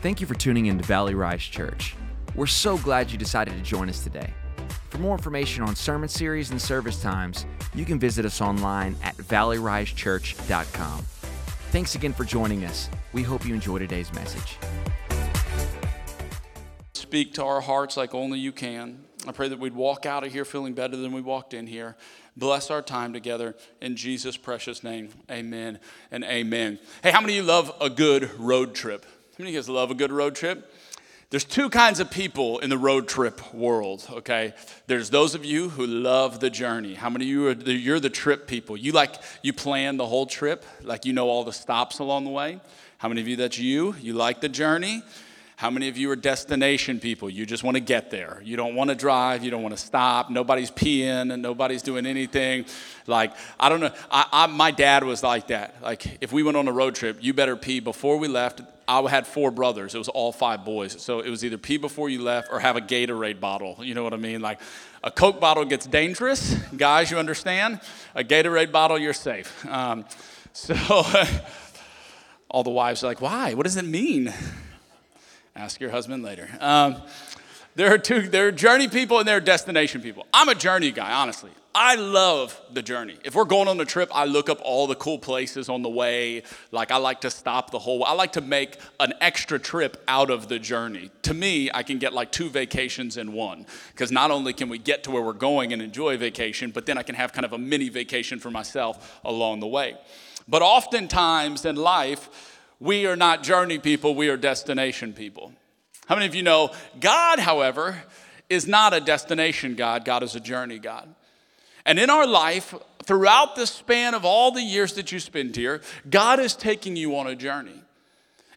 Thank you for tuning in to Valley Rise Church. We're so glad you decided to join us today. For more information on sermon series and service times, you can visit us online at valleyrisechurch.com. Thanks again for joining us. We hope you enjoy today's message. Speak to our hearts like only you can. I pray that we'd walk out of here feeling better than we walked in here. Bless our time together in Jesus' precious name. Amen and amen. Hey, how many of you love a good road trip? How many of you guys love a good road trip? There's two kinds of people in the road trip world, okay? There's those of you who love the journey. How many of you are the, you're the trip people? You like you plan the whole trip, like you know all the stops along the way. How many of you that's you? You like the journey? How many of you are destination people? You just want to get there. You don't want to drive. You don't want to stop. Nobody's peeing and nobody's doing anything. Like, I don't know. I, I, my dad was like that. Like, if we went on a road trip, you better pee before we left. I had four brothers. It was all five boys. So it was either pee before you left or have a Gatorade bottle. You know what I mean? Like, a Coke bottle gets dangerous. Guys, you understand? A Gatorade bottle, you're safe. Um, so all the wives are like, why? What does it mean? Ask your husband later. Um, there are two, there are journey people and there are destination people. I'm a journey guy, honestly. I love the journey. If we're going on a trip, I look up all the cool places on the way. Like I like to stop the whole I like to make an extra trip out of the journey. To me, I can get like two vacations in one. Because not only can we get to where we're going and enjoy vacation, but then I can have kind of a mini vacation for myself along the way. But oftentimes in life, we are not journey people, we are destination people. How many of you know God, however, is not a destination God, God is a journey God. And in our life, throughout the span of all the years that you spend here, God is taking you on a journey.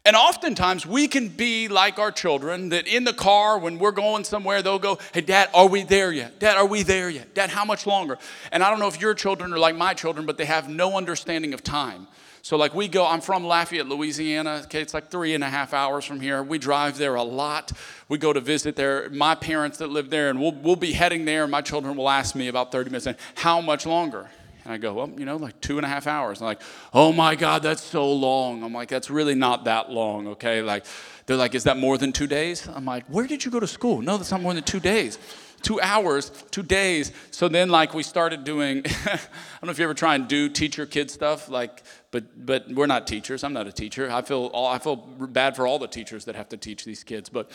And oftentimes we can be like our children that in the car when we're going somewhere, they'll go, Hey, Dad, are we there yet? Dad, are we there yet? Dad, how much longer? And I don't know if your children are like my children, but they have no understanding of time. So, like, we go, I'm from Lafayette, Louisiana. Okay, it's like three and a half hours from here. We drive there a lot. We go to visit there, my parents that live there, and we'll, we'll be heading there. And my children will ask me about 30 minutes, and how much longer? And I go, well, you know, like two and a half hours. And like, oh my God, that's so long. I'm like, that's really not that long, okay? Like, they're like, is that more than two days? I'm like, where did you go to school? No, that's not more than two days two hours, two days. So then, like, we started doing, I don't know if you ever try and do teacher kid stuff, like, but, but we're not teachers. I'm not a teacher. I feel, all, I feel bad for all the teachers that have to teach these kids. But,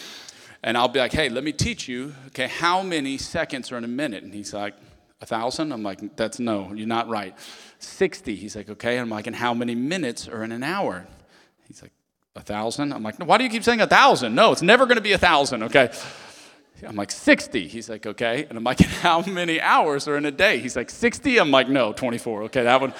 and I'll be like, hey, let me teach you, okay, how many seconds are in a minute? And he's like, a thousand? I'm like, that's no, you're not right. 60. He's like, okay. I'm like, and how many minutes are in an hour? He's like, a thousand? I'm like, no, why do you keep saying a thousand? No, it's never going to be a thousand, okay? I'm like, 60. He's like, okay. And I'm like, how many hours are in a day? He's like, 60. I'm like, no, 24. Okay, that one,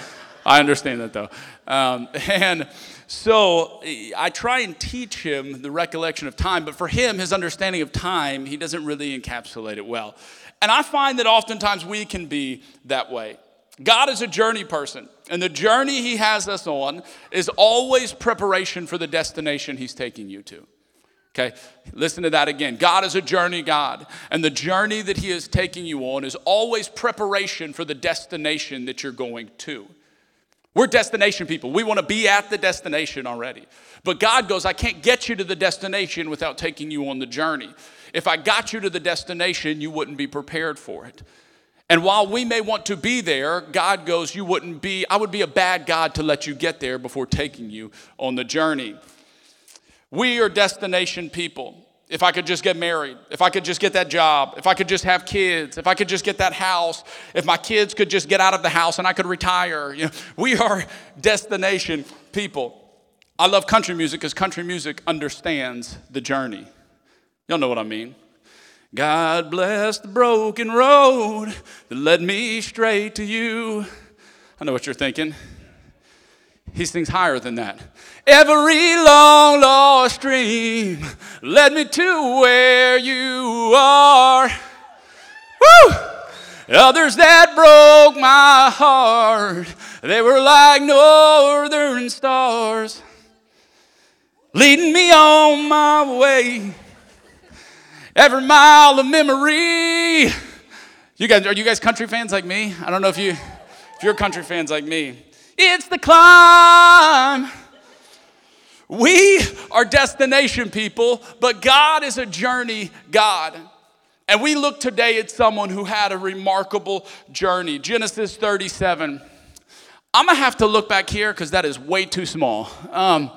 I understand that though. Um, and so I try and teach him the recollection of time, but for him, his understanding of time, he doesn't really encapsulate it well. And I find that oftentimes we can be that way. God is a journey person, and the journey he has us on is always preparation for the destination he's taking you to. Okay, listen to that again. God is a journey God, and the journey that He is taking you on is always preparation for the destination that you're going to. We're destination people. We want to be at the destination already. But God goes, I can't get you to the destination without taking you on the journey. If I got you to the destination, you wouldn't be prepared for it. And while we may want to be there, God goes, You wouldn't be, I would be a bad God to let you get there before taking you on the journey. We are destination people. If I could just get married, if I could just get that job, if I could just have kids, if I could just get that house, if my kids could just get out of the house and I could retire. You know, we are destination people. I love country music because country music understands the journey. Y'all know what I mean. God bless the broken road that led me straight to you. I know what you're thinking. He sings higher than that. Every long lost dream led me to where you are. Woo! Others that broke my heart, they were like northern stars, leading me on my way. Every mile of memory. You guys, are you guys country fans like me? I don't know if you, if you're country fans like me. It's the climb. We are destination people, but God is a journey God. And we look today at someone who had a remarkable journey. Genesis 37. I'm gonna have to look back here because that is way too small. Um,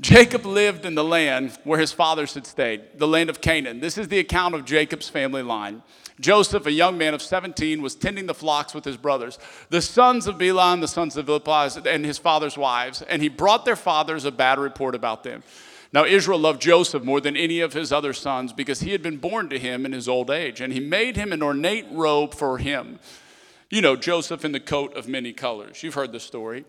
Jacob lived in the land where his fathers had stayed, the land of Canaan. This is the account of Jacob's family line. Joseph, a young man of 17, was tending the flocks with his brothers, the sons of Bilhah, the sons of Zilpah, and his father's wives, and he brought their fathers a bad report about them. Now, Israel loved Joseph more than any of his other sons because he had been born to him in his old age, and he made him an ornate robe for him. You know, Joseph in the coat of many colors. You've heard the story.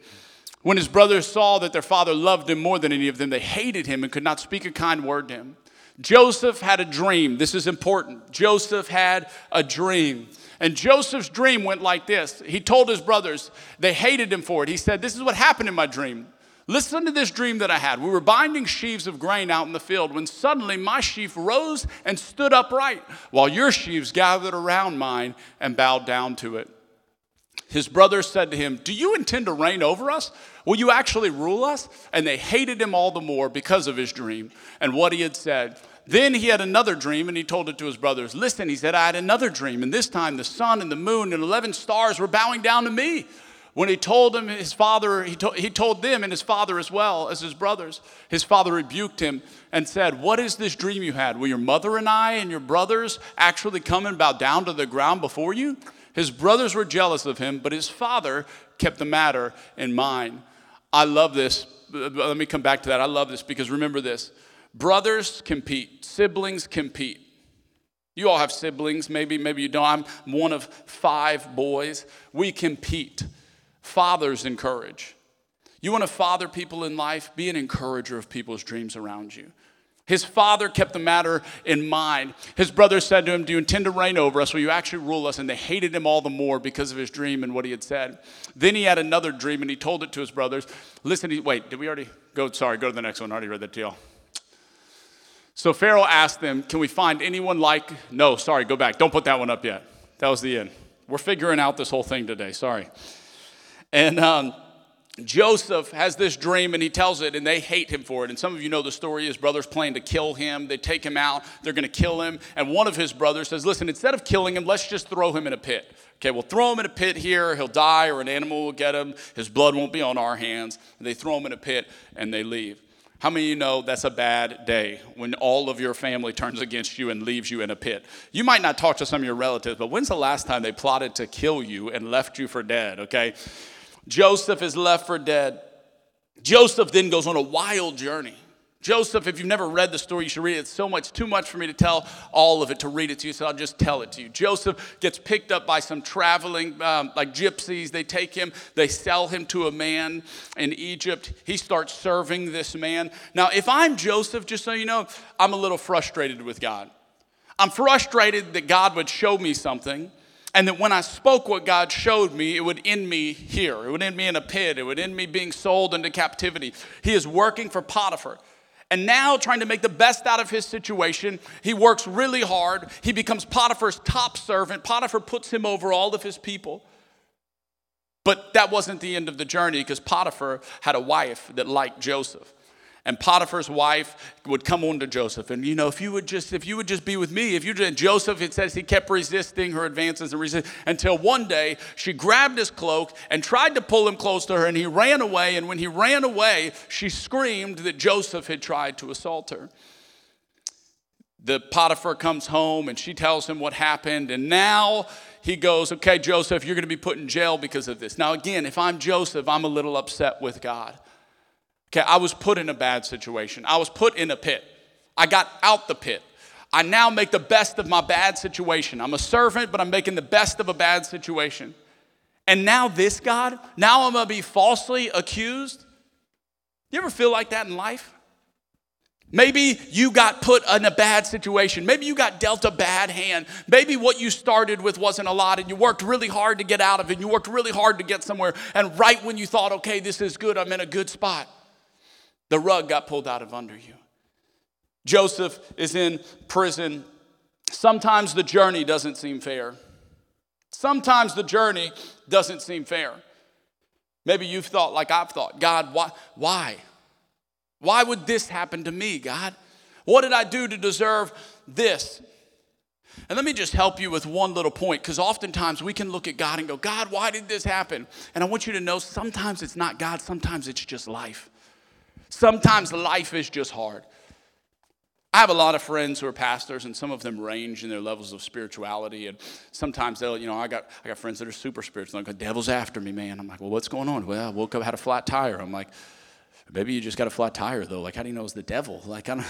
When his brothers saw that their father loved him more than any of them, they hated him and could not speak a kind word to him. Joseph had a dream. This is important. Joseph had a dream. And Joseph's dream went like this. He told his brothers, they hated him for it. He said, This is what happened in my dream. Listen to this dream that I had. We were binding sheaves of grain out in the field when suddenly my sheaf rose and stood upright, while your sheaves gathered around mine and bowed down to it. His brothers said to him, Do you intend to reign over us? Will you actually rule us? And they hated him all the more because of his dream and what he had said. Then he had another dream and he told it to his brothers. Listen, he said, I had another dream, and this time the sun and the moon and 11 stars were bowing down to me. When he told him his father, he, to, he told them and his father as well as his brothers. His father rebuked him and said, What is this dream you had? Will your mother and I and your brothers actually come and bow down to the ground before you? His brothers were jealous of him, but his father kept the matter in mind. I love this. Let me come back to that. I love this because remember this brothers compete, siblings compete. You all have siblings, maybe, maybe you don't. I'm one of five boys. We compete. Fathers encourage. You want to father people in life? Be an encourager of people's dreams around you. His father kept the matter in mind. His brothers said to him, Do you intend to reign over us? Will you actually rule us? And they hated him all the more because of his dream and what he had said. Then he had another dream and he told it to his brothers. Listen, he, wait, did we already go? Sorry, go to the next one. I already read that to y'all. So Pharaoh asked them, Can we find anyone like. No, sorry, go back. Don't put that one up yet. That was the end. We're figuring out this whole thing today. Sorry. And um, Joseph has this dream and he tells it, and they hate him for it. And some of you know the story. His brothers plan to kill him. They take him out, they're going to kill him. And one of his brothers says, Listen, instead of killing him, let's just throw him in a pit. Okay, we'll throw him in a pit here. He'll die, or an animal will get him. His blood won't be on our hands. And they throw him in a pit and they leave. How many of you know that's a bad day when all of your family turns against you and leaves you in a pit? You might not talk to some of your relatives, but when's the last time they plotted to kill you and left you for dead, okay? Joseph is left for dead. Joseph then goes on a wild journey. Joseph, if you've never read the story, you should read it. It's so much, too much for me to tell all of it, to read it to you, so I'll just tell it to you. Joseph gets picked up by some traveling, um, like gypsies. They take him, they sell him to a man in Egypt. He starts serving this man. Now, if I'm Joseph, just so you know, I'm a little frustrated with God. I'm frustrated that God would show me something and that when I spoke what God showed me, it would end me here. It would end me in a pit. It would end me being sold into captivity. He is working for Potiphar. And now, trying to make the best out of his situation, he works really hard. He becomes Potiphar's top servant. Potiphar puts him over all of his people. But that wasn't the end of the journey because Potiphar had a wife that liked Joseph. And Potiphar's wife would come on to Joseph. And you know, if you would just, if you would just be with me, if you just, Joseph, it says he kept resisting her advances and resist until one day she grabbed his cloak and tried to pull him close to her, and he ran away. And when he ran away, she screamed that Joseph had tried to assault her. The Potiphar comes home and she tells him what happened, and now he goes, Okay, Joseph, you're gonna be put in jail because of this. Now, again, if I'm Joseph, I'm a little upset with God. Okay, I was put in a bad situation. I was put in a pit. I got out the pit. I now make the best of my bad situation. I'm a servant, but I'm making the best of a bad situation. And now, this God, now I'm gonna be falsely accused. You ever feel like that in life? Maybe you got put in a bad situation. Maybe you got dealt a bad hand. Maybe what you started with wasn't a lot and you worked really hard to get out of it. And you worked really hard to get somewhere. And right when you thought, okay, this is good, I'm in a good spot, the rug got pulled out of under you. Joseph is in prison. Sometimes the journey doesn't seem fair. Sometimes the journey doesn't seem fair. Maybe you've thought like I've thought God, why? Why? Why would this happen to me, God? What did I do to deserve this? And let me just help you with one little point because oftentimes we can look at God and go, God, why did this happen? And I want you to know sometimes it's not God, sometimes it's just life. Sometimes life is just hard. I have a lot of friends who are pastors, and some of them range in their levels of spirituality. And sometimes they'll, you know, I got, I got friends that are super spiritual. Like, the devil's after me, man. I'm like, well, what's going on? Well, I woke up, had a flat tire. I'm like, maybe you just got a flat tire, though. Like, how do you know it's the devil? Like, I.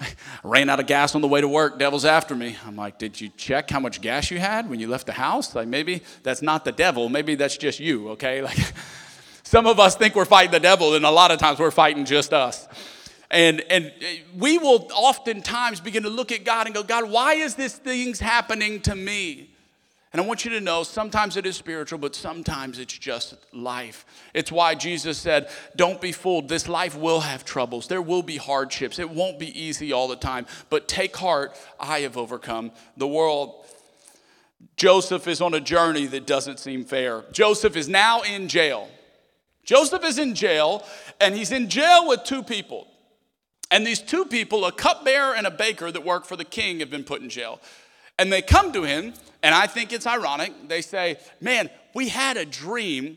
I ran out of gas on the way to work. Devil's after me. I'm like, did you check how much gas you had when you left the house? Like, maybe that's not the devil. Maybe that's just you, okay? Like, some of us think we're fighting the devil, and a lot of times we're fighting just us. And, and we will oftentimes begin to look at God and go, God, why is this things happening to me? And I want you to know sometimes it is spiritual, but sometimes it's just life. It's why Jesus said, Don't be fooled. This life will have troubles. There will be hardships. It won't be easy all the time. But take heart, I have overcome the world. Joseph is on a journey that doesn't seem fair. Joseph is now in jail. Joseph is in jail, and he's in jail with two people. And these two people, a cupbearer and a baker that work for the king, have been put in jail. And they come to him, and I think it's ironic. They say, Man, we had a dream.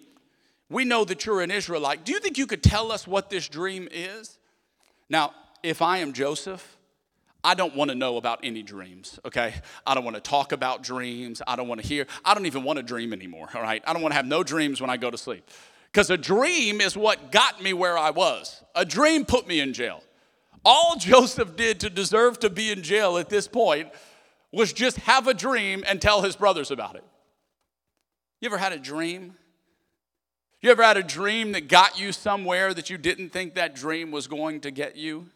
We know that you're an Israelite. Do you think you could tell us what this dream is? Now, if I am Joseph, I don't want to know about any dreams, okay? I don't want to talk about dreams. I don't want to hear. I don't even want to dream anymore, all right? I don't want to have no dreams when I go to sleep. Because a dream is what got me where I was. A dream put me in jail. All Joseph did to deserve to be in jail at this point was just have a dream and tell his brothers about it. You ever had a dream? You ever had a dream that got you somewhere that you didn't think that dream was going to get you?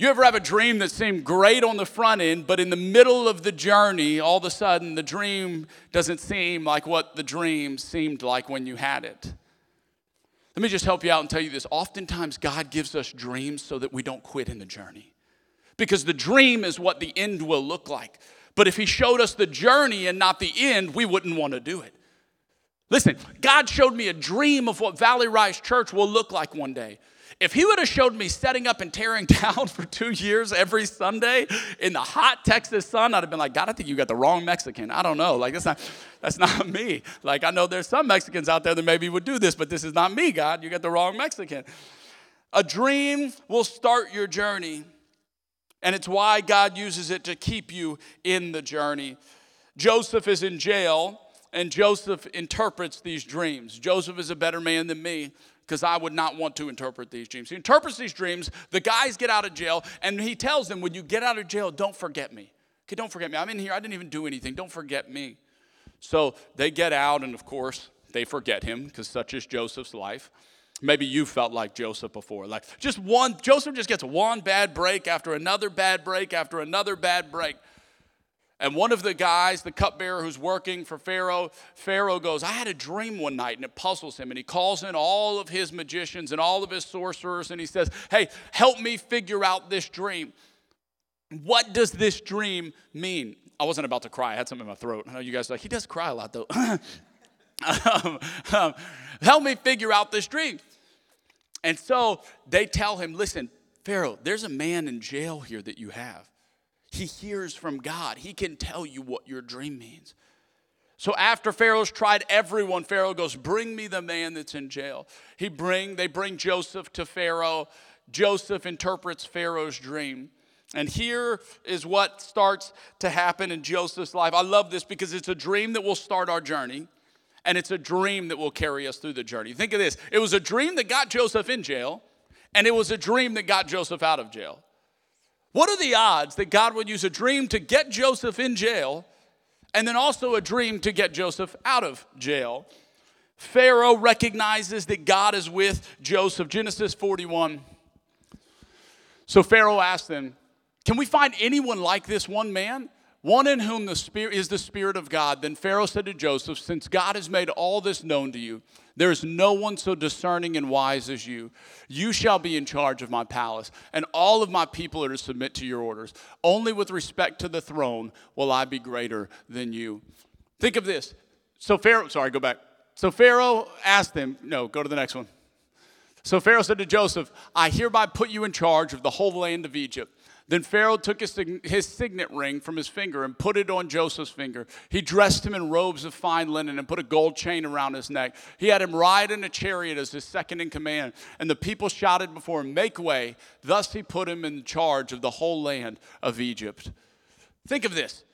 You ever have a dream that seemed great on the front end, but in the middle of the journey, all of a sudden the dream doesn't seem like what the dream seemed like when you had it? Let me just help you out and tell you this. Oftentimes, God gives us dreams so that we don't quit in the journey because the dream is what the end will look like. But if He showed us the journey and not the end, we wouldn't want to do it. Listen, God showed me a dream of what Valley Rise Church will look like one day. If he would have showed me setting up and tearing down for two years every Sunday in the hot Texas sun, I'd have been like, God, I think you got the wrong Mexican. I don't know. Like, that's not, that's not me. Like, I know there's some Mexicans out there that maybe would do this, but this is not me, God. You got the wrong Mexican. A dream will start your journey. And it's why God uses it to keep you in the journey. Joseph is in jail, and Joseph interprets these dreams. Joseph is a better man than me because I would not want to interpret these dreams. He interprets these dreams. The guys get out of jail, and he tells them, When you get out of jail, don't forget me. Okay, don't forget me. I'm in here. I didn't even do anything. Don't forget me. So they get out, and of course, they forget him because such is Joseph's life. Maybe you felt like Joseph before. Like just one, Joseph just gets one bad break after another bad break after another bad break. And one of the guys, the cupbearer who's working for Pharaoh, Pharaoh goes, I had a dream one night and it puzzles him. And he calls in all of his magicians and all of his sorcerers and he says, Hey, help me figure out this dream. What does this dream mean? I wasn't about to cry. I had something in my throat. I know you guys are like, he does cry a lot though. um, um, help me figure out this dream. And so they tell him, listen, Pharaoh, there's a man in jail here that you have. He hears from God. He can tell you what your dream means. So after Pharaoh's tried everyone, Pharaoh goes, "Bring me the man that's in jail." He bring they bring Joseph to Pharaoh. Joseph interprets Pharaoh's dream. And here is what starts to happen in Joseph's life. I love this because it's a dream that will start our journey and it's a dream that will carry us through the journey. Think of this it was a dream that got Joseph in jail, and it was a dream that got Joseph out of jail. What are the odds that God would use a dream to get Joseph in jail and then also a dream to get Joseph out of jail? Pharaoh recognizes that God is with Joseph. Genesis 41. So Pharaoh asked them, Can we find anyone like this one man? One in whom the spirit is the spirit of god. Then pharaoh said to joseph since god has made all this known to you there is no one so discerning and wise as you. You shall be in charge of my palace and all of my people are to submit to your orders. Only with respect to the throne will i be greater than you. Think of this. So pharaoh sorry go back. So pharaoh asked them no go to the next one. So Pharaoh said to Joseph, I hereby put you in charge of the whole land of Egypt. Then Pharaoh took his, his signet ring from his finger and put it on Joseph's finger. He dressed him in robes of fine linen and put a gold chain around his neck. He had him ride in a chariot as his second in command. And the people shouted before him, Make way. Thus he put him in charge of the whole land of Egypt. Think of this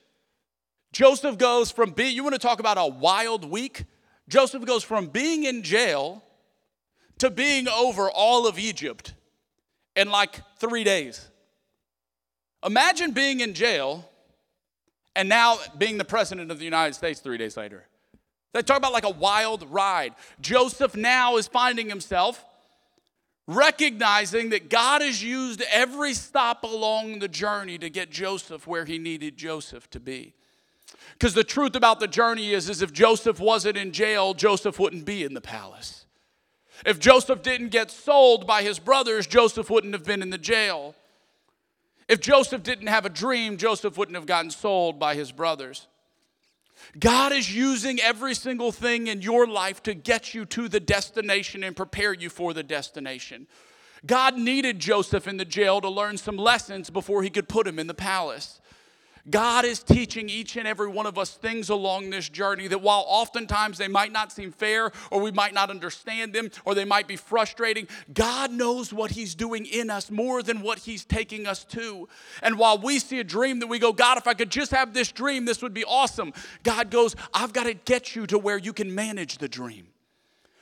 Joseph goes from being, you want to talk about a wild week? Joseph goes from being in jail to being over all of Egypt in like three days. Imagine being in jail and now being the president of the United States three days later. They talk about like a wild ride. Joseph now is finding himself recognizing that God has used every stop along the journey to get Joseph where he needed Joseph to be. Because the truth about the journey is, is if Joseph wasn't in jail, Joseph wouldn't be in the palace. If Joseph didn't get sold by his brothers, Joseph wouldn't have been in the jail. If Joseph didn't have a dream, Joseph wouldn't have gotten sold by his brothers. God is using every single thing in your life to get you to the destination and prepare you for the destination. God needed Joseph in the jail to learn some lessons before he could put him in the palace. God is teaching each and every one of us things along this journey that while oftentimes they might not seem fair or we might not understand them or they might be frustrating, God knows what He's doing in us more than what He's taking us to. And while we see a dream that we go, God, if I could just have this dream, this would be awesome. God goes, I've got to get you to where you can manage the dream.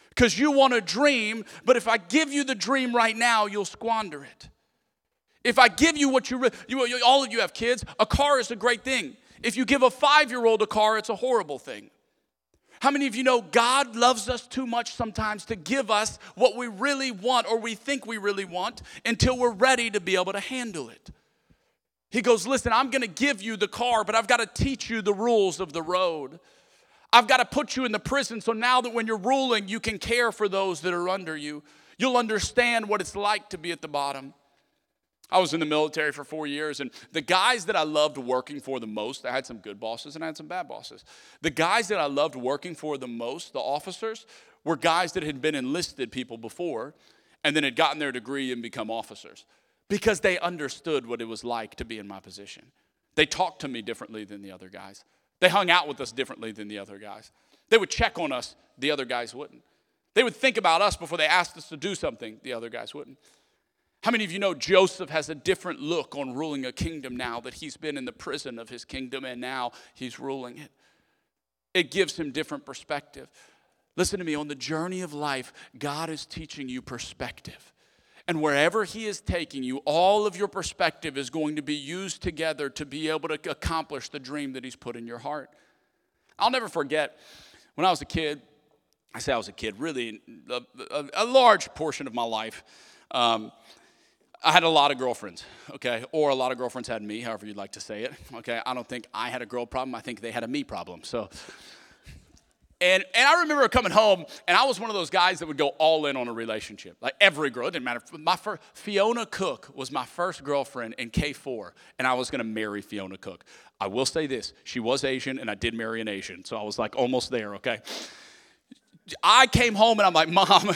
Because you want a dream, but if I give you the dream right now, you'll squander it. If I give you what you, you, all of you have kids, a car is a great thing. If you give a five year old a car, it's a horrible thing. How many of you know God loves us too much sometimes to give us what we really want or we think we really want until we're ready to be able to handle it? He goes, Listen, I'm gonna give you the car, but I've gotta teach you the rules of the road. I've gotta put you in the prison so now that when you're ruling, you can care for those that are under you. You'll understand what it's like to be at the bottom. I was in the military for four years, and the guys that I loved working for the most, I had some good bosses and I had some bad bosses. The guys that I loved working for the most, the officers, were guys that had been enlisted people before and then had gotten their degree and become officers because they understood what it was like to be in my position. They talked to me differently than the other guys, they hung out with us differently than the other guys. They would check on us, the other guys wouldn't. They would think about us before they asked us to do something, the other guys wouldn't. How many of you know Joseph has a different look on ruling a kingdom now that he's been in the prison of his kingdom and now he's ruling it? It gives him different perspective. Listen to me, on the journey of life, God is teaching you perspective. And wherever He is taking you, all of your perspective is going to be used together to be able to accomplish the dream that He's put in your heart. I'll never forget when I was a kid, I say I was a kid, really a, a, a large portion of my life. Um, I had a lot of girlfriends, okay, or a lot of girlfriends had me, however you'd like to say it, okay. I don't think I had a girl problem. I think they had a me problem. So, and and I remember coming home, and I was one of those guys that would go all in on a relationship, like every girl. It didn't matter. My first, Fiona Cook was my first girlfriend in K four, and I was to marry Fiona Cook. I will say this: she was Asian, and I did marry an Asian, so I was like almost there. Okay. I came home and I'm like, Mom,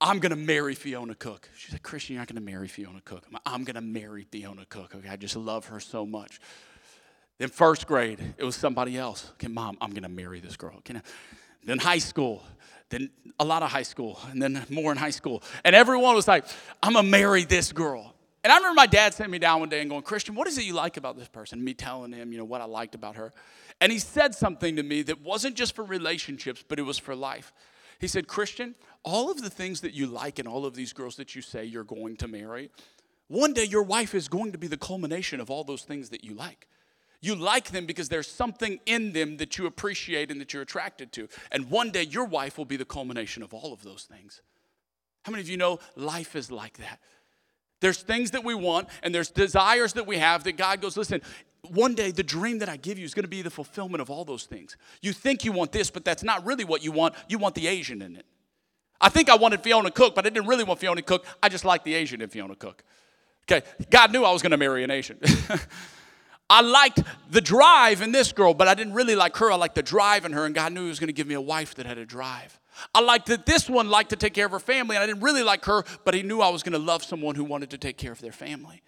I'm going to marry Fiona Cook. She said, Christian, you're not going to marry Fiona Cook. I'm, I'm going to marry Fiona Cook. Okay, I just love her so much. Then first grade, it was somebody else. Okay, mom, I'm going to marry this girl. Okay, then high school, then a lot of high school, and then more in high school. And everyone was like, I'm going to marry this girl. And I remember my dad sent me down one day and going, Christian, what is it you like about this person? Me telling him, you know, what I liked about her. And he said something to me that wasn't just for relationships, but it was for life. He said, Christian, all of the things that you like and all of these girls that you say you're going to marry, one day your wife is going to be the culmination of all those things that you like. You like them because there's something in them that you appreciate and that you're attracted to. And one day your wife will be the culmination of all of those things. How many of you know life is like that? There's things that we want and there's desires that we have that God goes, listen, one day the dream that I give you is going to be the fulfillment of all those things. You think you want this, but that's not really what you want. You want the Asian in it. I think I wanted Fiona Cook, but I didn't really want Fiona Cook. I just liked the Asian in Fiona Cook. Okay, God knew I was going to marry an Asian. I liked the drive in this girl, but I didn't really like her. I liked the drive in her, and God knew He was going to give me a wife that had a drive. I liked that this one liked to take care of her family, and I didn't really like her, but he knew I was going to love someone who wanted to take care of their family.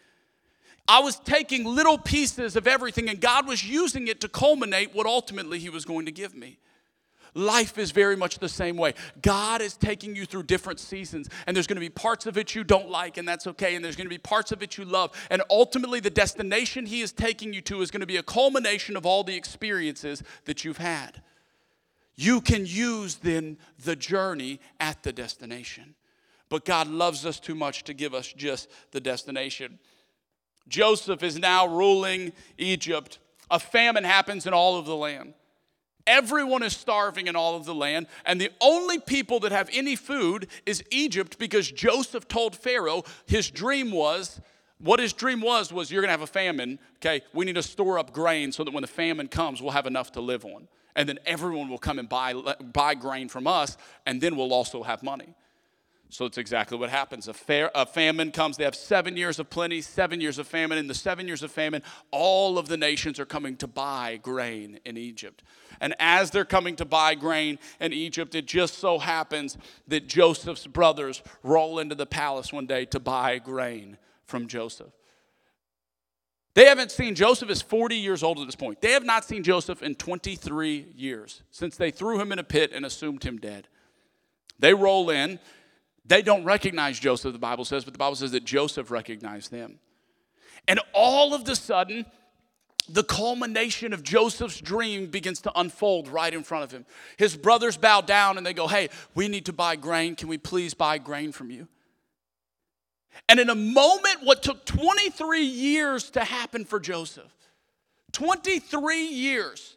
I was taking little pieces of everything, and God was using it to culminate what ultimately He was going to give me. Life is very much the same way. God is taking you through different seasons, and there's going to be parts of it you don't like, and that's okay. And there's going to be parts of it you love. And ultimately, the destination He is taking you to is going to be a culmination of all the experiences that you've had. You can use then the journey at the destination. But God loves us too much to give us just the destination. Joseph is now ruling Egypt. A famine happens in all of the land. Everyone is starving in all of the land, and the only people that have any food is Egypt because Joseph told Pharaoh his dream was what his dream was was you're going to have a famine, okay? We need to store up grain so that when the famine comes, we'll have enough to live on and then everyone will come and buy, buy grain from us, and then we'll also have money. So it's exactly what happens. A, fair, a, famine comes. They have seven years of plenty, seven years of famine. In the seven years of famine, all of the nations are coming to buy grain in Egypt. And as they're coming to buy grain in Egypt, it just so happens that Joseph's brothers roll into the palace one day to buy grain from Joseph. They haven't seen Joseph is 40 years old at this point. They have not seen Joseph in 23 years since they threw him in a pit and assumed him dead. They roll in. They don't recognize Joseph, the Bible says, but the Bible says that Joseph recognized them. And all of the sudden, the culmination of Joseph's dream begins to unfold right in front of him. His brothers bow down and they go, Hey, we need to buy grain. Can we please buy grain from you? And in a moment, what took 23 years to happen for Joseph, 23 years,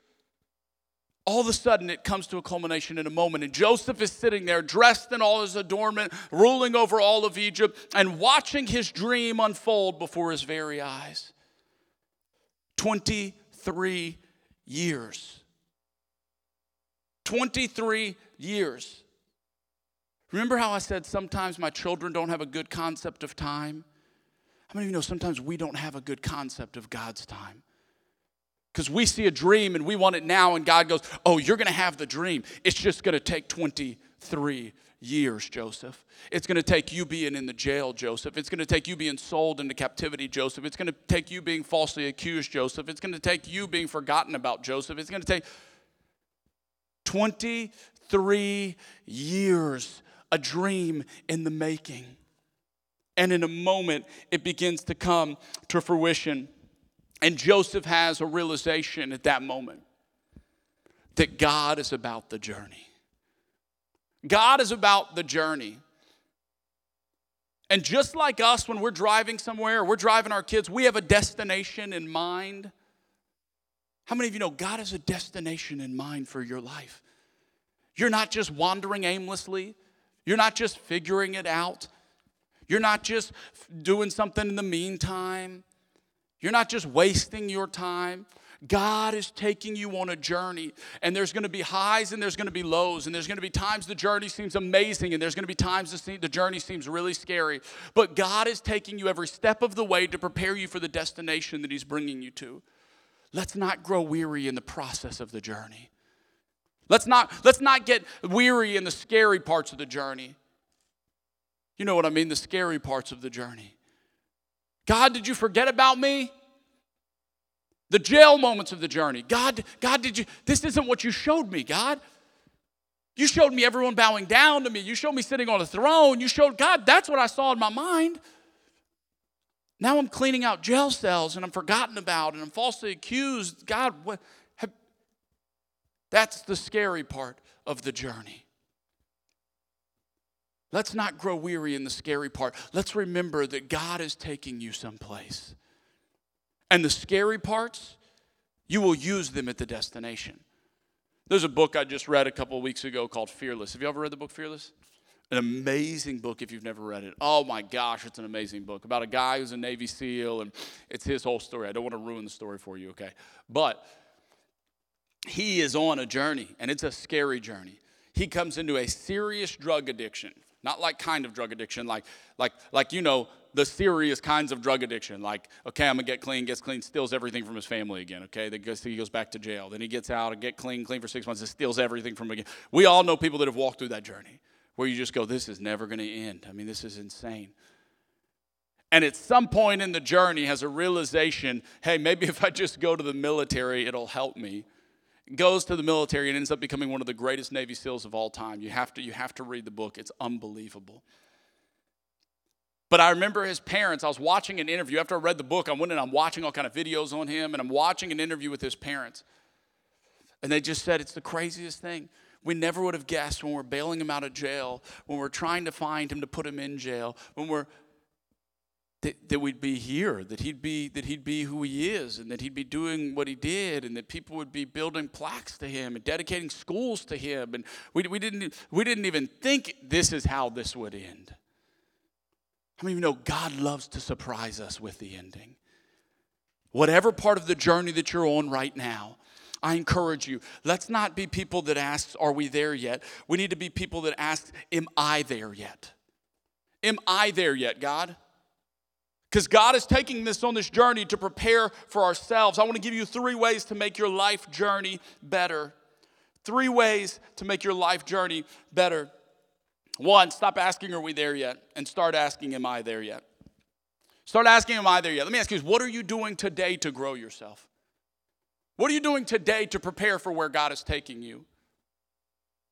all of a sudden it comes to a culmination in a moment. And Joseph is sitting there dressed in all his adornment, ruling over all of Egypt, and watching his dream unfold before his very eyes. 23 years. 23 years. Remember how I said sometimes my children don't have a good concept of time? How many of you know sometimes we don't have a good concept of God's time? Because we see a dream and we want it now, and God goes, Oh, you're going to have the dream. It's just going to take 23 years, Joseph. It's going to take you being in the jail, Joseph. It's going to take you being sold into captivity, Joseph. It's going to take you being falsely accused, Joseph. It's going to take you being forgotten about, Joseph. It's going to take 23 years a dream in the making. And in a moment, it begins to come to fruition. And Joseph has a realization at that moment that God is about the journey. God is about the journey. And just like us, when we're driving somewhere we're driving our kids, we have a destination in mind. How many of you know God has a destination in mind for your life? You're not just wandering aimlessly. You're not just figuring it out. You're not just doing something in the meantime. You're not just wasting your time. God is taking you on a journey, and there's going to be highs and there's going to be lows, and there's going to be times the journey seems amazing, and there's going to be times the journey seems really scary. But God is taking you every step of the way to prepare you for the destination that He's bringing you to. Let's not grow weary in the process of the journey. Let's not, let's not get weary in the scary parts of the journey. You know what I mean? The scary parts of the journey. God, did you forget about me? The jail moments of the journey. God, God, did you, this isn't what you showed me, God. You showed me everyone bowing down to me. You showed me sitting on a throne. You showed, God, that's what I saw in my mind. Now I'm cleaning out jail cells and I'm forgotten about and I'm falsely accused. God, what, that's the scary part of the journey. Let's not grow weary in the scary part. Let's remember that God is taking you someplace. And the scary parts, you will use them at the destination. There's a book I just read a couple of weeks ago called Fearless. Have you ever read the book Fearless? An amazing book if you've never read it. Oh my gosh, it's an amazing book about a guy who's a Navy SEAL, and it's his whole story. I don't want to ruin the story for you, okay? But he is on a journey, and it's a scary journey. He comes into a serious drug addiction, not like kind of drug addiction, like, like, like you know, the serious kinds of drug addiction, like, okay, I'm gonna get clean, gets clean, steals everything from his family again, okay? Then he goes back to jail. Then he gets out and get clean, clean for six months, and steals everything from again. We all know people that have walked through that journey where you just go, this is never gonna end. I mean, this is insane. And at some point in the journey has a realization, hey, maybe if I just go to the military, it'll help me goes to the military and ends up becoming one of the greatest Navy SEALs of all time. You have to, you have to read the book, it's unbelievable. But I remember his parents, I was watching an interview. After I read the book, I went and I'm watching all kind of videos on him, and I'm watching an interview with his parents. And they just said, it's the craziest thing. We never would have guessed when we're bailing him out of jail, when we're trying to find him to put him in jail, when we're that, that we'd be here, that he'd be that he'd be who he is, and that he'd be doing what he did, and that people would be building plaques to him and dedicating schools to him. And we, we didn't we didn't even think this is how this would end. How many of you know God loves to surprise us with the ending? Whatever part of the journey that you're on right now, I encourage you, let's not be people that ask, Are we there yet? We need to be people that ask, Am I there yet? Am I there yet, God? Because God is taking this on this journey to prepare for ourselves. I want to give you three ways to make your life journey better. Three ways to make your life journey better. One, stop asking, Are we there yet? And start asking, Am I there yet? Start asking, Am I there yet? Let me ask you this what are you doing today to grow yourself? What are you doing today to prepare for where God is taking you?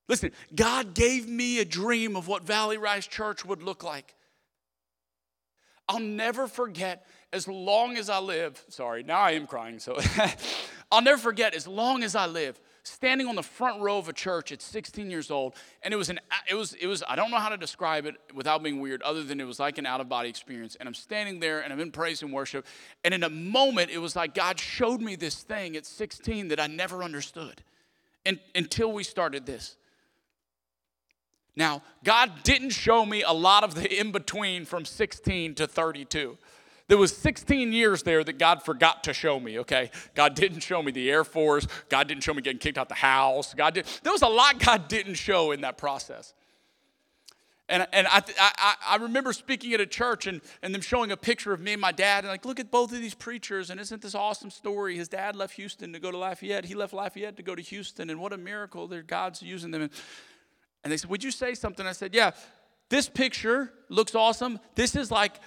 Listen, God gave me a dream of what Valley Rise Church would look like. I'll never forget as long as I live. Sorry, now I am crying. So I'll never forget as long as I live standing on the front row of a church at 16 years old and it was an it was it was I don't know how to describe it without being weird other than it was like an out of body experience and I'm standing there and I'm in praise and worship and in a moment it was like God showed me this thing at 16 that I never understood and, until we started this now, God didn't show me a lot of the in between from 16 to 32. There was 16 years there that God forgot to show me, okay? God didn't show me the Air Force. God didn't show me getting kicked out the house. God did. There was a lot God didn't show in that process. And, and I, I, I remember speaking at a church and, and them showing a picture of me and my dad, and like, look at both of these preachers, and isn't this awesome story? His dad left Houston to go to Lafayette. He left Lafayette to go to Houston, and what a miracle that God's using them. And and they said, Would you say something? I said, Yeah, this picture looks awesome. This is like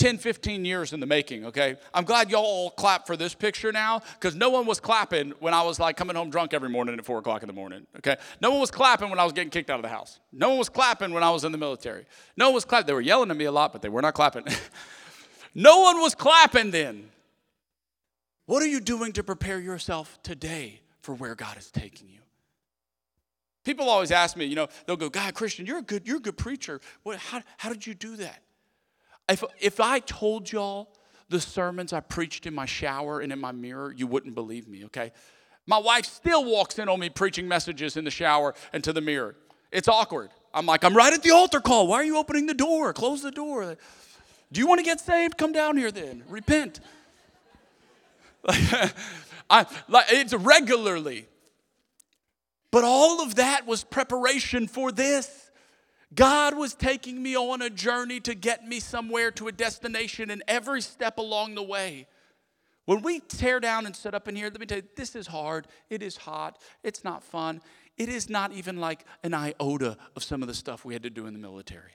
10, 15 years in the making, okay? I'm glad y'all all clap for this picture now because no one was clapping when I was like coming home drunk every morning at 4 o'clock in the morning, okay? No one was clapping when I was getting kicked out of the house. No one was clapping when I was in the military. No one was clapping. They were yelling at me a lot, but they were not clapping. no one was clapping then. What are you doing to prepare yourself today for where God is taking you? People always ask me, you know, they'll go, God, Christian, you're a good, you're a good preacher. What, how, how did you do that? If, if I told y'all the sermons I preached in my shower and in my mirror, you wouldn't believe me, okay? My wife still walks in on me preaching messages in the shower and to the mirror. It's awkward. I'm like, I'm right at the altar call. Why are you opening the door? Close the door. Do you want to get saved? Come down here then. Repent. I, like, it's regularly. But all of that was preparation for this. God was taking me on a journey to get me somewhere to a destination, and every step along the way. When we tear down and set up in here, let me tell you, this is hard. It is hot. It's not fun. It is not even like an iota of some of the stuff we had to do in the military.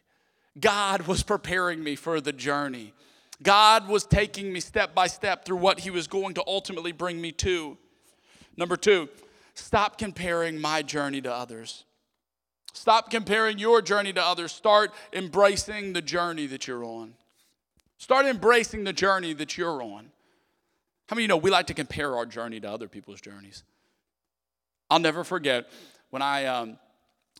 God was preparing me for the journey. God was taking me step by step through what He was going to ultimately bring me to. Number two, Stop comparing my journey to others. Stop comparing your journey to others. Start embracing the journey that you're on. Start embracing the journey that you're on. How many of you know we like to compare our journey to other people's journeys? I'll never forget when I um,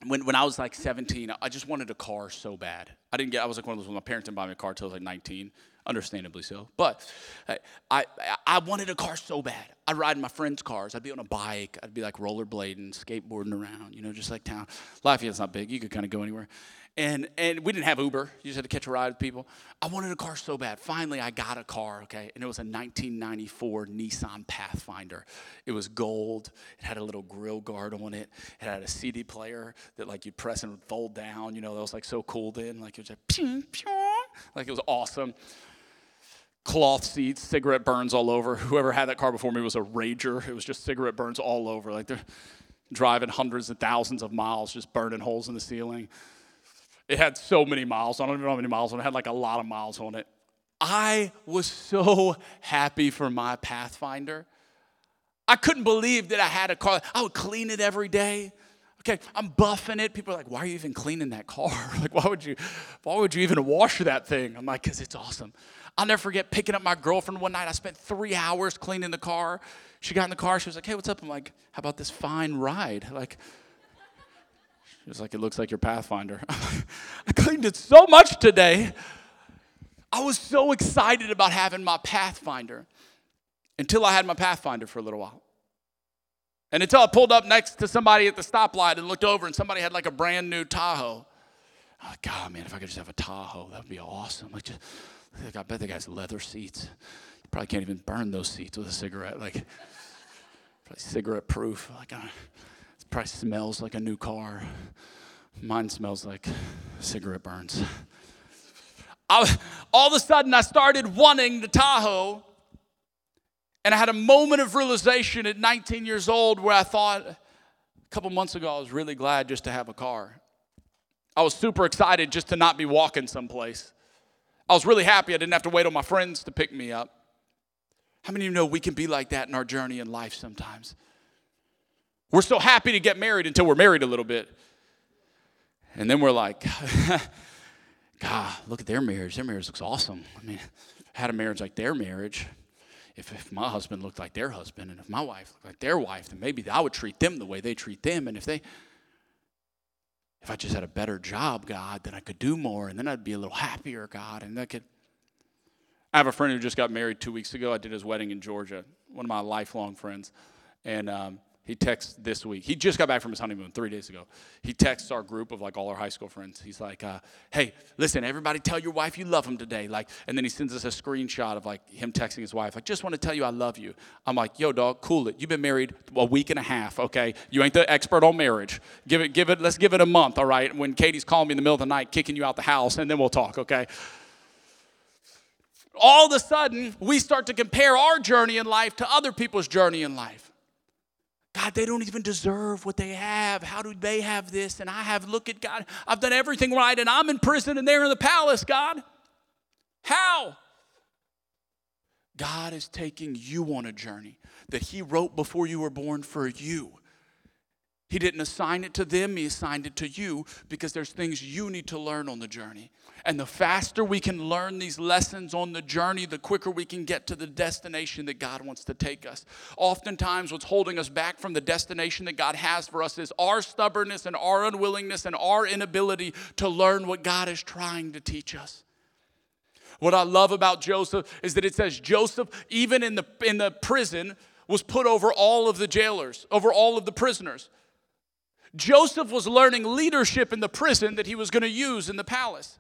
when, when I was like 17, I just wanted a car so bad. I didn't get, I was like one of those, when my parents didn't buy me a car until I was like 19 understandably so. But I, I, I wanted a car so bad. I'd ride in my friends' cars. I'd be on a bike. I'd be like rollerblading, skateboarding around, you know, just like town. Lafayette's not big. You could kind of go anywhere. And, and we didn't have Uber. You just had to catch a ride with people. I wanted a car so bad. Finally, I got a car, okay? And it was a 1994 Nissan Pathfinder. It was gold. It had a little grill guard on it. It had a CD player that like you'd press and fold down. You know, that was like so cool then. Like it was like, pew, pew like it was awesome. Cloth seats, cigarette burns all over. Whoever had that car before me was a rager. It was just cigarette burns all over. Like they're driving hundreds of thousands of miles, just burning holes in the ceiling. It had so many miles. I don't even know how many miles on it. It had like a lot of miles on it. I was so happy for my Pathfinder. I couldn't believe that I had a car. I would clean it every day. Okay, I'm buffing it. People are like, why are you even cleaning that car? like, why would you, why would you even wash that thing? I'm like, because it's awesome. I'll never forget picking up my girlfriend one night. I spent three hours cleaning the car. She got in the car. She was like, hey, what's up? I'm like, how about this fine ride? Like, she was like, it looks like your Pathfinder. I cleaned it so much today. I was so excited about having my Pathfinder until I had my Pathfinder for a little while. And until I pulled up next to somebody at the stoplight and looked over and somebody had like a brand new Tahoe. Like, God, man, if I could just have a Tahoe, that would be awesome. Like, just, I bet the guy's leather seats. You probably can't even burn those seats with a cigarette. Like, probably cigarette proof. Like, uh, it probably smells like a new car. Mine smells like cigarette burns. I, all of a sudden, I started wanting the Tahoe and I had a moment of realization at 19 years old where I thought, a couple months ago, I was really glad just to have a car. I was super excited just to not be walking someplace. I was really happy I didn't have to wait on my friends to pick me up. How many of you know we can be like that in our journey in life sometimes? We're so happy to get married until we're married a little bit. And then we're like, God, look at their marriage. Their marriage looks awesome. I mean, had a marriage like their marriage if, if my husband looked like their husband and if my wife looked like their wife, then maybe I would treat them the way they treat them. And if they, if I just had a better job, God, then I could do more and then I'd be a little happier, God. And I could. I have a friend who just got married two weeks ago. I did his wedding in Georgia, one of my lifelong friends. And um, he texts this week. He just got back from his honeymoon three days ago. He texts our group of like all our high school friends. He's like, uh, "Hey, listen, everybody, tell your wife you love him today." Like, and then he sends us a screenshot of like him texting his wife, like, "Just want to tell you I love you." I'm like, "Yo, dog, cool it. You've been married a week and a half, okay? You ain't the expert on marriage. Give it, give it. Let's give it a month, all right? When Katie's calling me in the middle of the night, kicking you out the house, and then we'll talk, okay?" All of a sudden, we start to compare our journey in life to other people's journey in life. God, they don't even deserve what they have. How do they have this? And I have, look at God, I've done everything right and I'm in prison and they're in the palace, God. How? God is taking you on a journey that He wrote before you were born for you. He didn't assign it to them, He assigned it to you because there's things you need to learn on the journey. And the faster we can learn these lessons on the journey, the quicker we can get to the destination that God wants to take us. Oftentimes, what's holding us back from the destination that God has for us is our stubbornness and our unwillingness and our inability to learn what God is trying to teach us. What I love about Joseph is that it says Joseph, even in the, in the prison, was put over all of the jailers, over all of the prisoners. Joseph was learning leadership in the prison that he was going to use in the palace.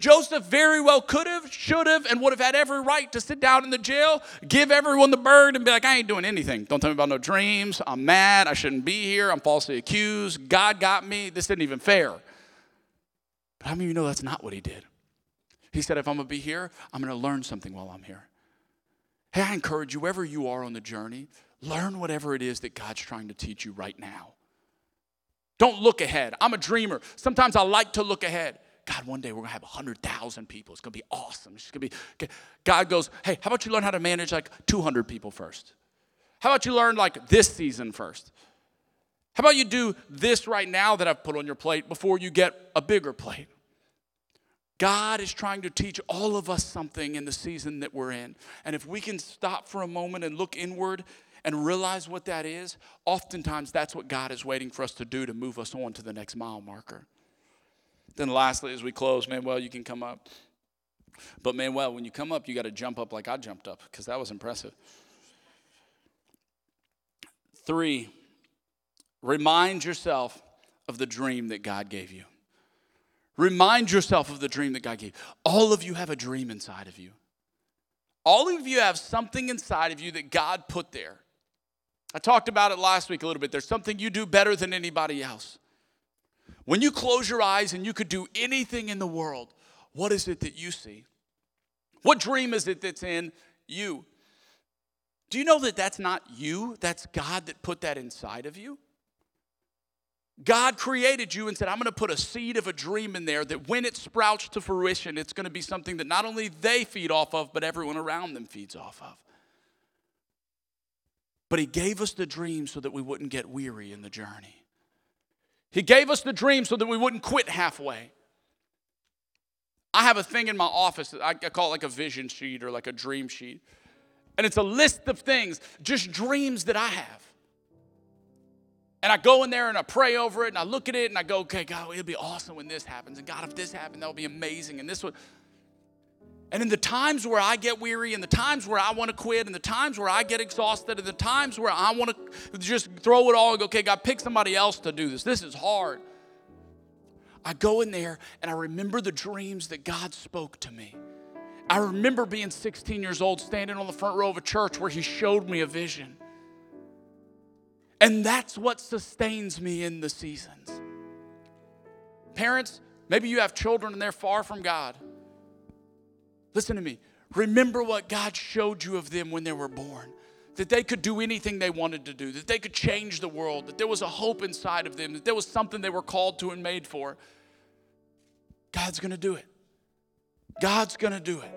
Joseph very well could have, should have, and would have had every right to sit down in the jail, give everyone the bird, and be like, I ain't doing anything. Don't tell me about no dreams. I'm mad. I shouldn't be here. I'm falsely accused. God got me. This isn't even fair. But how many of you know that's not what he did? He said, if I'm going to be here, I'm going to learn something while I'm here. Hey, I encourage you, wherever you are on the journey, learn whatever it is that God's trying to teach you right now. Don't look ahead. I'm a dreamer. Sometimes I like to look ahead. God, one day we're gonna have 100,000 people. It's gonna be awesome. It's gonna be, God goes, hey, how about you learn how to manage like 200 people first? How about you learn like this season first? How about you do this right now that I've put on your plate before you get a bigger plate? God is trying to teach all of us something in the season that we're in. And if we can stop for a moment and look inward and realize what that is, oftentimes that's what God is waiting for us to do to move us on to the next mile marker. Then, lastly, as we close, Manuel, you can come up. But, Manuel, when you come up, you got to jump up like I jumped up because that was impressive. Three, remind yourself of the dream that God gave you. Remind yourself of the dream that God gave. All of you have a dream inside of you. All of you have something inside of you that God put there. I talked about it last week a little bit. There's something you do better than anybody else. When you close your eyes and you could do anything in the world, What is it that you see? What dream is it that's in you? Do you know that that's not you? That's God that put that inside of you? God created you and said, I'm going to put a seed of a dream in there that when it sprouts to fruition, it's going to be something that not only they feed off of, but everyone around them feeds off of. But He gave us the dream so that we wouldn't get weary in the journey. He gave us the dream so that we wouldn't quit halfway. I have a thing in my office, I call it like a vision sheet or like a dream sheet. And it's a list of things, just dreams that I have. And I go in there and I pray over it and I look at it and I go, okay, God, it'll be awesome when this happens. And God, if this happened, that'll be amazing. And this would. And in the times where I get weary, and the times where I want to quit, and the times where I get exhausted, and the times where I want to just throw it all and go, okay, God, pick somebody else to do this. This is hard. I go in there and I remember the dreams that God spoke to me. I remember being 16 years old, standing on the front row of a church where He showed me a vision. And that's what sustains me in the seasons. Parents, maybe you have children and they're far from God. Listen to me. Remember what God showed you of them when they were born that they could do anything they wanted to do, that they could change the world, that there was a hope inside of them, that there was something they were called to and made for. God's gonna do it. God's gonna do it.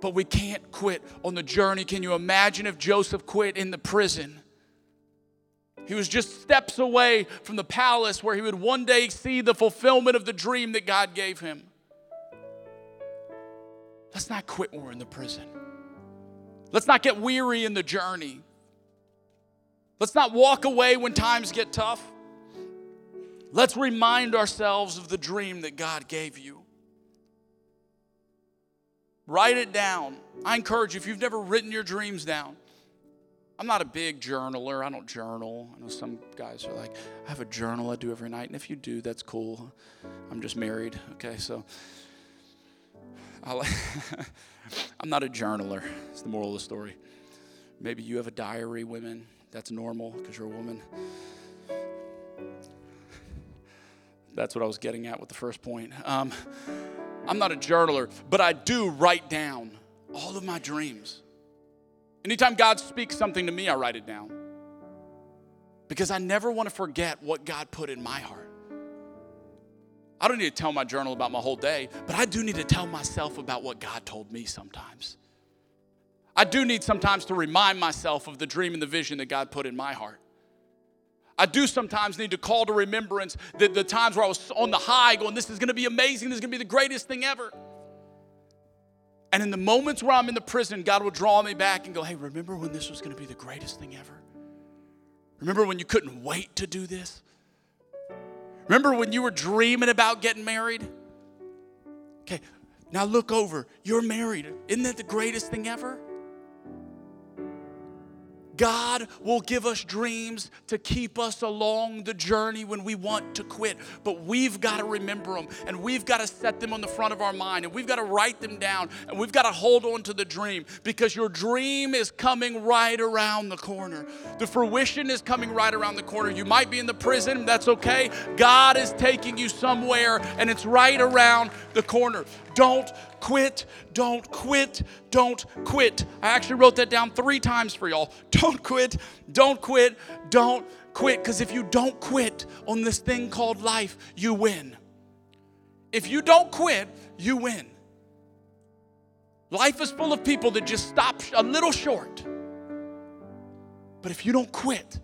But we can't quit on the journey. Can you imagine if Joseph quit in the prison? He was just steps away from the palace where he would one day see the fulfillment of the dream that God gave him. Let's not quit when we're in the prison. Let's not get weary in the journey. Let's not walk away when times get tough. Let's remind ourselves of the dream that God gave you. Write it down. I encourage you, if you've never written your dreams down, I'm not a big journaler. I don't journal. I know some guys are like, I have a journal I do every night. And if you do, that's cool. I'm just married. Okay, so I'm not a journaler. It's the moral of the story. Maybe you have a diary, women. That's normal because you're a woman. That's what I was getting at with the first point. Um, I'm not a journaler, but I do write down all of my dreams. Anytime God speaks something to me, I write it down. Because I never want to forget what God put in my heart. I don't need to tell my journal about my whole day, but I do need to tell myself about what God told me sometimes. I do need sometimes to remind myself of the dream and the vision that God put in my heart. I do sometimes need to call to remembrance the, the times where I was on the high going, This is gonna be amazing, this is gonna be the greatest thing ever. And in the moments where I'm in the prison, God will draw me back and go, Hey, remember when this was gonna be the greatest thing ever? Remember when you couldn't wait to do this? Remember when you were dreaming about getting married? Okay, now look over. You're married. Isn't that the greatest thing ever? God will give us dreams to keep us along the journey when we want to quit. But we've got to remember them and we've got to set them on the front of our mind and we've got to write them down and we've got to hold on to the dream because your dream is coming right around the corner. The fruition is coming right around the corner. You might be in the prison, that's okay. God is taking you somewhere and it's right around the corner. Don't quit, don't quit, don't quit. I actually wrote that down three times for y'all. Don't quit, don't quit, don't quit. Because if you don't quit on this thing called life, you win. If you don't quit, you win. Life is full of people that just stop a little short. But if you don't quit,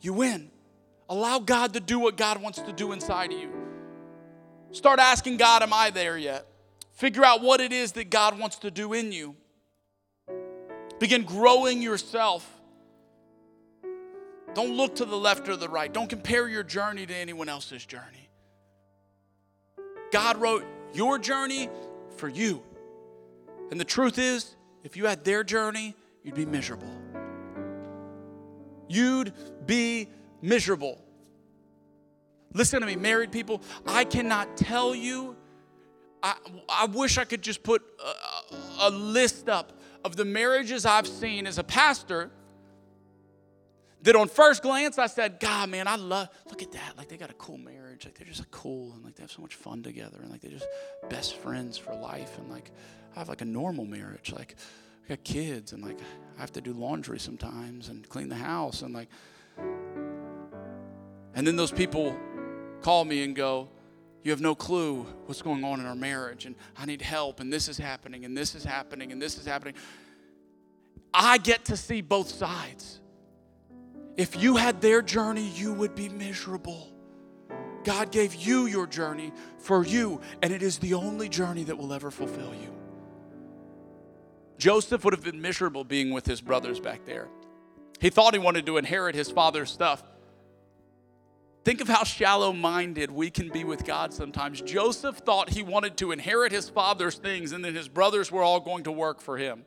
you win. Allow God to do what God wants to do inside of you. Start asking God, Am I there yet? Figure out what it is that God wants to do in you. Begin growing yourself. Don't look to the left or the right. Don't compare your journey to anyone else's journey. God wrote your journey for you. And the truth is, if you had their journey, you'd be miserable. You'd be miserable. Listen to me, married people. I cannot tell you I, I wish I could just put a, a list up of the marriages I've seen as a pastor that on first glance I said, God, man, I love, look at that. Like they got a cool marriage. Like they're just cool and like they have so much fun together and like they're just best friends for life. And like I have like a normal marriage. Like I got kids and like I have to do laundry sometimes and clean the house and like. And then those people call me and go, you have no clue what's going on in our marriage and I need help and this is happening and this is happening and this is happening. I get to see both sides. If you had their journey, you would be miserable. God gave you your journey for you, and it is the only journey that will ever fulfill you. Joseph would have been miserable being with his brothers back there. He thought he wanted to inherit his father's stuff. Think of how shallow minded we can be with God sometimes. Joseph thought he wanted to inherit his father's things, and then his brothers were all going to work for him.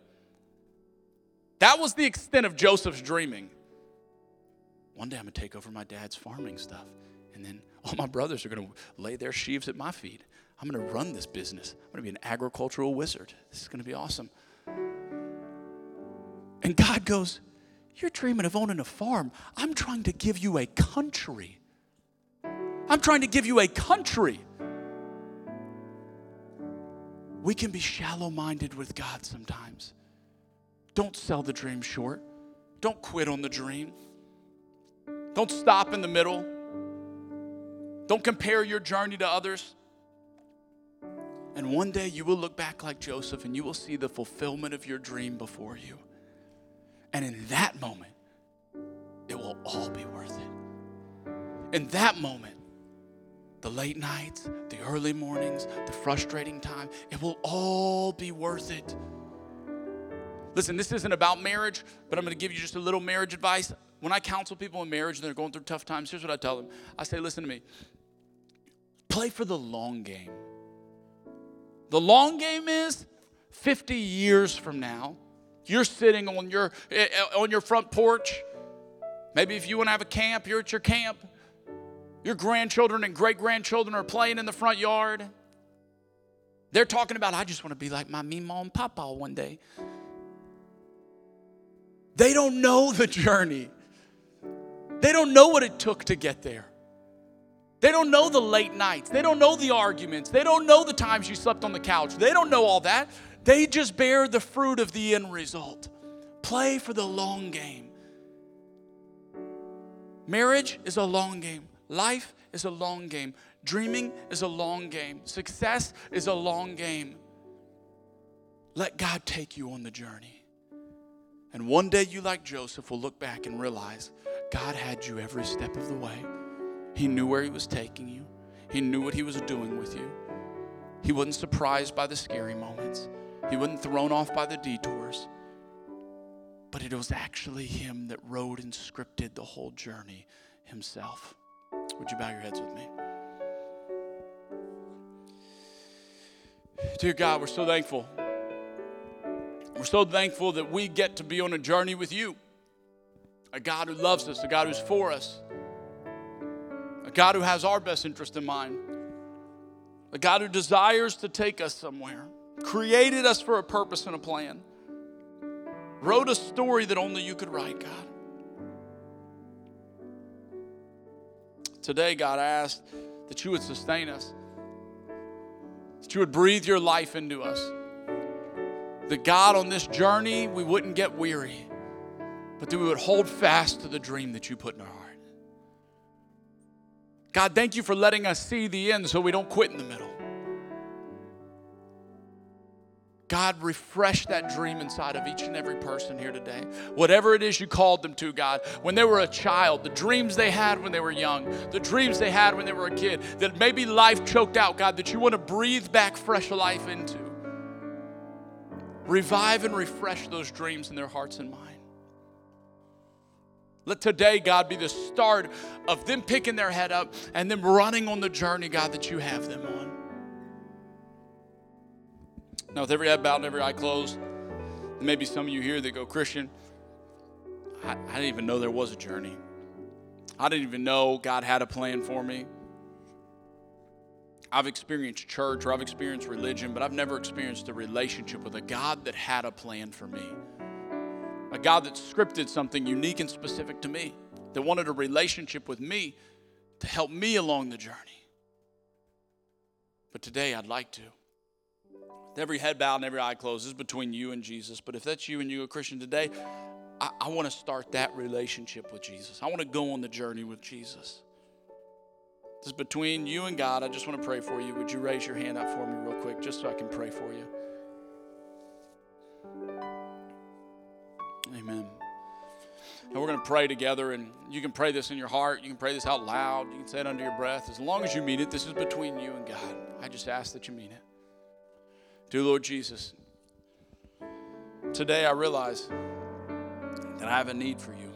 That was the extent of Joseph's dreaming. One day I'm going to take over my dad's farming stuff, and then all my brothers are going to lay their sheaves at my feet. I'm going to run this business. I'm going to be an agricultural wizard. This is going to be awesome. And God goes, You're dreaming of owning a farm. I'm trying to give you a country. I'm trying to give you a country. We can be shallow minded with God sometimes. Don't sell the dream short. Don't quit on the dream. Don't stop in the middle. Don't compare your journey to others. And one day you will look back like Joseph and you will see the fulfillment of your dream before you. And in that moment, it will all be worth it. In that moment, the late nights, the early mornings, the frustrating time, it will all be worth it. Listen, this isn't about marriage, but I'm going to give you just a little marriage advice. When I counsel people in marriage and they're going through tough times, here's what I tell them I say, listen to me, play for the long game. The long game is 50 years from now, you're sitting on your, eh, eh, on your front porch. Maybe if you want to have a camp, you're at your camp. Your grandchildren and great grandchildren are playing in the front yard. They're talking about, I just want to be like my mom and papa one day. They don't know the journey. They don't know what it took to get there. They don't know the late nights. They don't know the arguments. They don't know the times you slept on the couch. They don't know all that. They just bear the fruit of the end result. Play for the long game. Marriage is a long game. Life is a long game. Dreaming is a long game. Success is a long game. Let God take you on the journey. And one day you, like Joseph, will look back and realize God had you every step of the way. He knew where He was taking you, He knew what He was doing with you. He wasn't surprised by the scary moments, He wasn't thrown off by the detours. But it was actually Him that wrote and scripted the whole journey Himself. Would you bow your heads with me? Dear God, we're so thankful. We're so thankful that we get to be on a journey with you. A God who loves us, a God who's for us, a God who has our best interest in mind, a God who desires to take us somewhere, created us for a purpose and a plan, wrote a story that only you could write, God. Today, God, I ask that you would sustain us, that you would breathe your life into us. That God, on this journey, we wouldn't get weary, but that we would hold fast to the dream that you put in our heart. God, thank you for letting us see the end so we don't quit in the middle. God, refresh that dream inside of each and every person here today. Whatever it is you called them to, God, when they were a child, the dreams they had when they were young, the dreams they had when they were a kid, that maybe life choked out, God, that you want to breathe back fresh life into. Revive and refresh those dreams in their hearts and minds. Let today, God, be the start of them picking their head up and them running on the journey, God, that you have them on. Now, with every head bowed and every eye closed, maybe some of you here that go, Christian, I, I didn't even know there was a journey. I didn't even know God had a plan for me. I've experienced church or I've experienced religion, but I've never experienced a relationship with a God that had a plan for me. A God that scripted something unique and specific to me. that wanted a relationship with me to help me along the journey. But today I'd like to. Every head bowed and every eye closed is between you and Jesus. But if that's you and you, a Christian today, I, I want to start that relationship with Jesus. I want to go on the journey with Jesus. This is between you and God. I just want to pray for you. Would you raise your hand up for me, real quick, just so I can pray for you? Amen. And we're going to pray together, and you can pray this in your heart. You can pray this out loud. You can say it under your breath. As long as you mean it, this is between you and God. I just ask that you mean it. Dear Lord Jesus, today I realize that I have a need for you.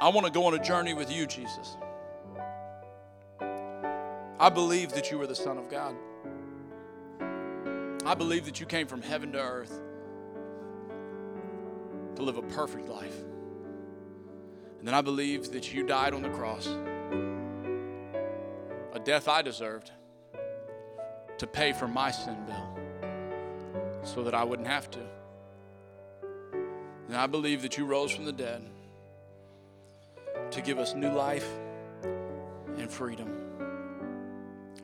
I want to go on a journey with you, Jesus. I believe that you are the Son of God. I believe that you came from heaven to earth to live a perfect life. And then I believe that you died on the cross, a death I deserved, to pay for my sin bill so that I wouldn't have to. And I believe that you rose from the dead to give us new life and freedom.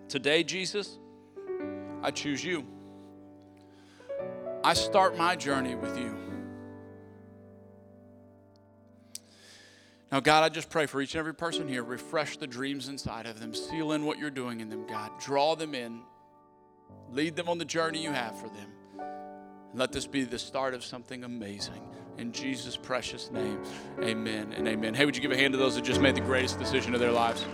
Today, Jesus, I choose you. I start my journey with you. Now, God, I just pray for each and every person here. Refresh the dreams inside of them. Seal in what you're doing in them, God. Draw them in. Lead them on the journey you have for them. Let this be the start of something amazing. In Jesus' precious name, amen and amen. Hey, would you give a hand to those that just made the greatest decision of their lives?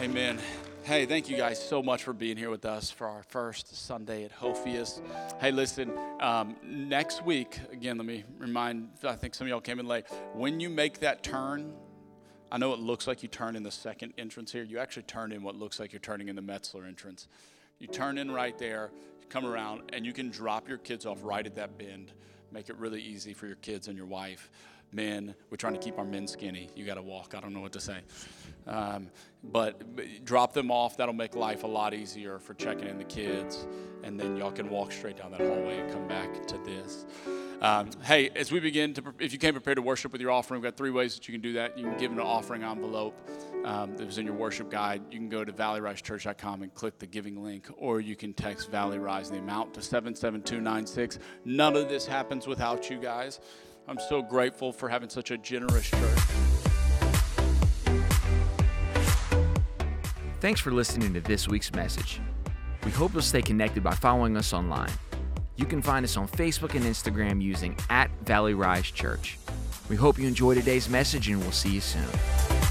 Amen. Hey, thank you guys so much for being here with us for our first Sunday at Hophius. Hey, listen, um, next week, again, let me remind, I think some of y'all came in late. When you make that turn, I know it looks like you turn in the second entrance here. You actually turn in what looks like you're turning in the Metzler entrance. You turn in right there, come around, and you can drop your kids off right at that bend. Make it really easy for your kids and your wife. Men, we're trying to keep our men skinny. You got to walk. I don't know what to say. Um, but, but drop them off. That'll make life a lot easier for checking in the kids. And then y'all can walk straight down that hallway and come back to this. Um, hey, as we begin to, if you came prepared to worship with your offering, we've got three ways that you can do that. You can give an offering envelope um, that was in your worship guide. You can go to valleyrisechurch.com and click the giving link, or you can text Valley Rise the amount to 77296. None of this happens without you guys. I'm so grateful for having such a generous church. Thanks for listening to this week's message. We hope you'll stay connected by following us online. You can find us on Facebook and Instagram using at Valley Rise Church. We hope you enjoy today's message and we'll see you soon.